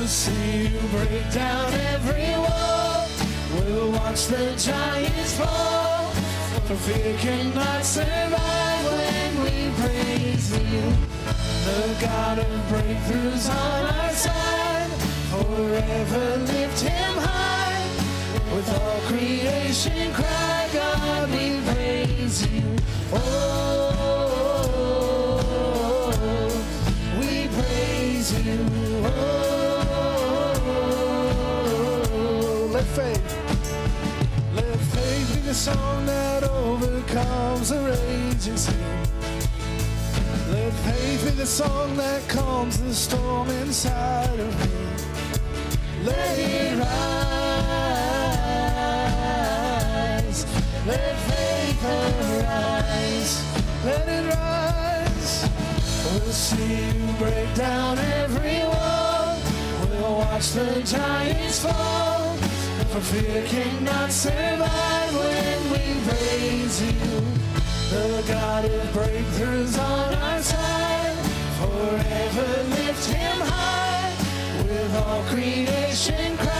We'll see you break down every wall. We'll watch the giants fall. For fear cannot survive when we praise you. The God of breakthroughs on our side. Forever lift him high. With all creation cry, God, we praise you. Oh, faith, let faith be the song that overcomes the raging sea. Let faith be the song that calms the storm inside of me. Let it rise. Let faith arise. Let it rise. We'll see you break down every wall. We'll watch the giants fall. For fear cannot survive when we praise you. The God of breakthroughs on our side. Forever lift him high. With all creation cry,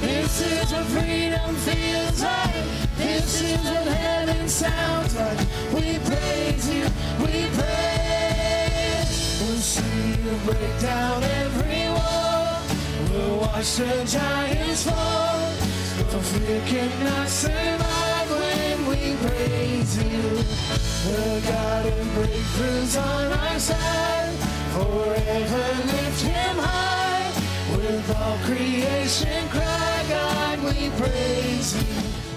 This is what freedom feels like. This is what heaven sounds like. We praise you, we praise. We'll see you break down every wall. We'll watch the giants fall. For fear cannot survive when we praise you. The God of breakthroughs on our side. Forever lift him high. With all creation cry, God, we praise you.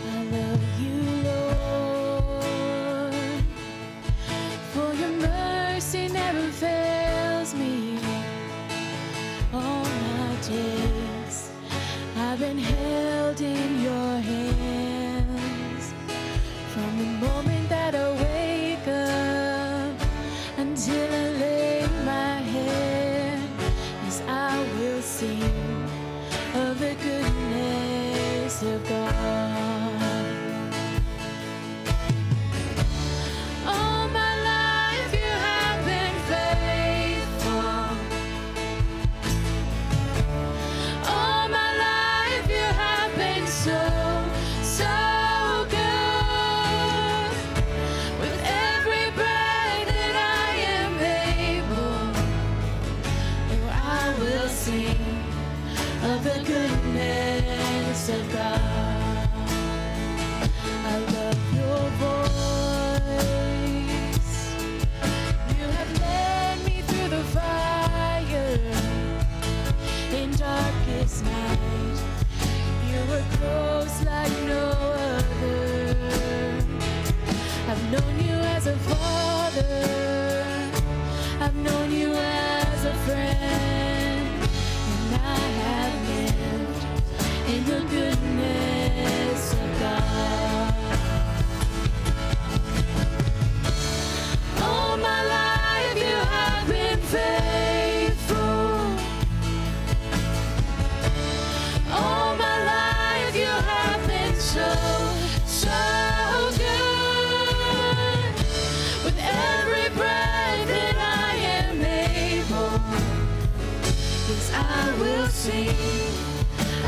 Sing of the goodness of God. I love your voice. You have led me through the fire in darkest night. You were close like no other. I've known you as a father. I've known you as a friend.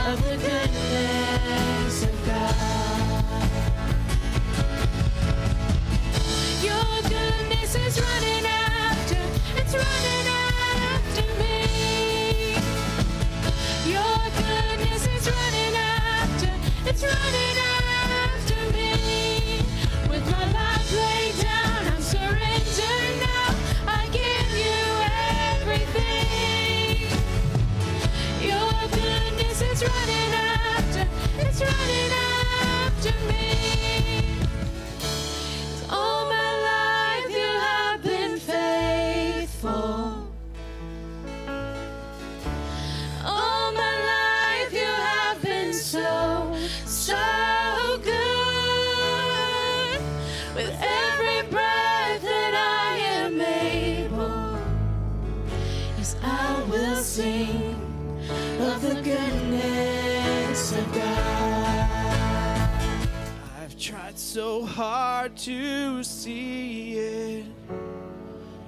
Of the goodness of God. Your goodness is running so hard to see it.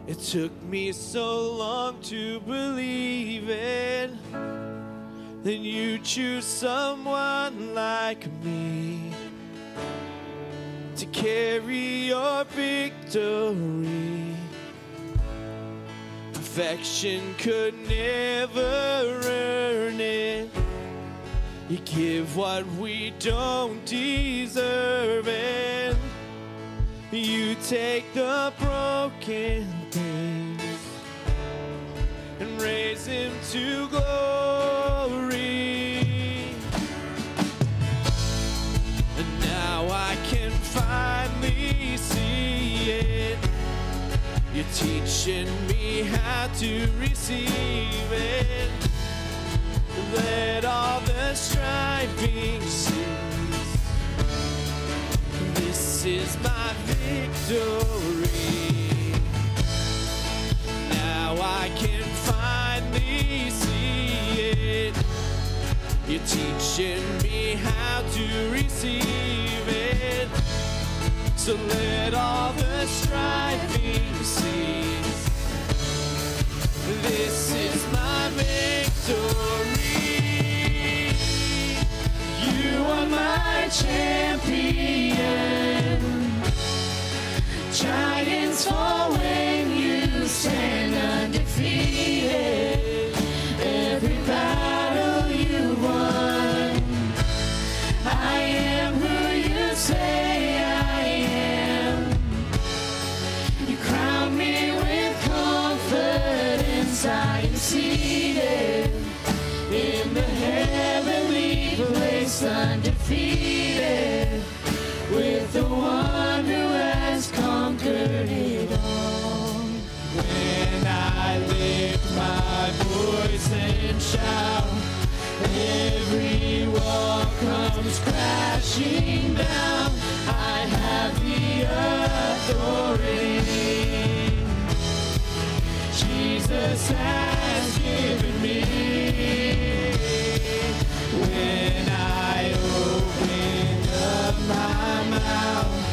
It took me so long to believe it. Then you choose someone like me to carry your victory. Perfection could never earn it. Give what we don't deserve, and you take the broken things and raise him to glory. And now I can finally see it. You're teaching me how to receive it. Let all the striving cease. This is my victory. Now I can finally see it. You're teaching me how to receive it. So let all the striving cease. This is my victory. My champion. Giants fall when you stand. Crashing down. I have the authority. Jesus has given me. When I open up my mouth,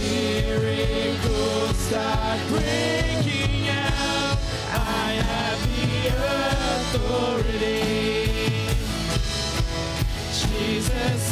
miracles start breaking out. I have the authority. Jesus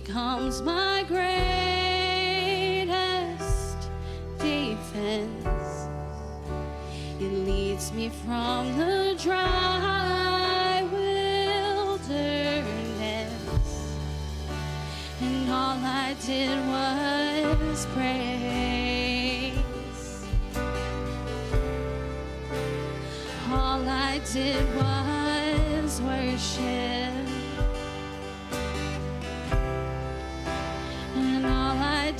becomes my greatest defense. It leads me from the dry wilderness. And all I did was praise. All I did was worship.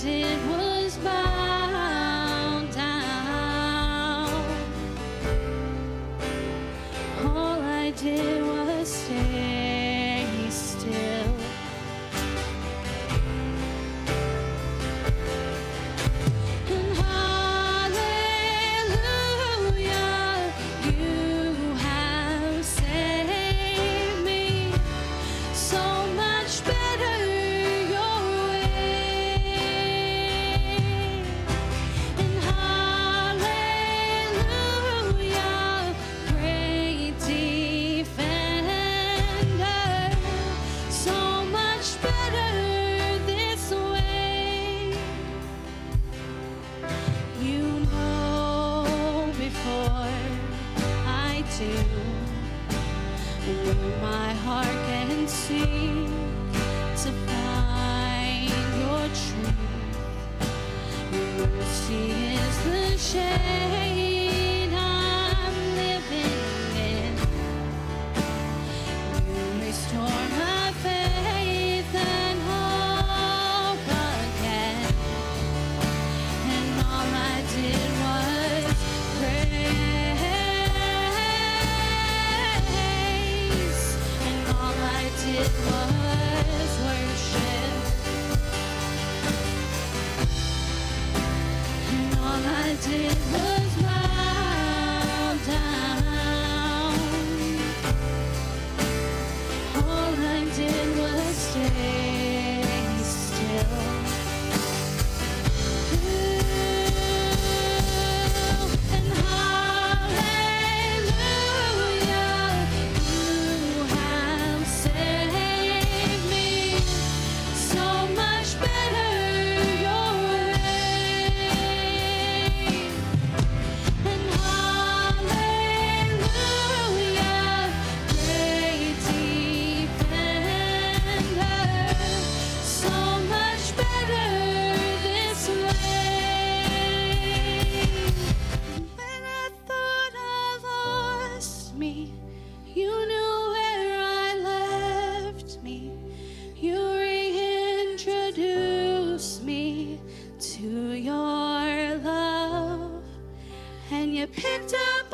All I did was to where my heart can see to find your truth. Mercy is the shade. you picked up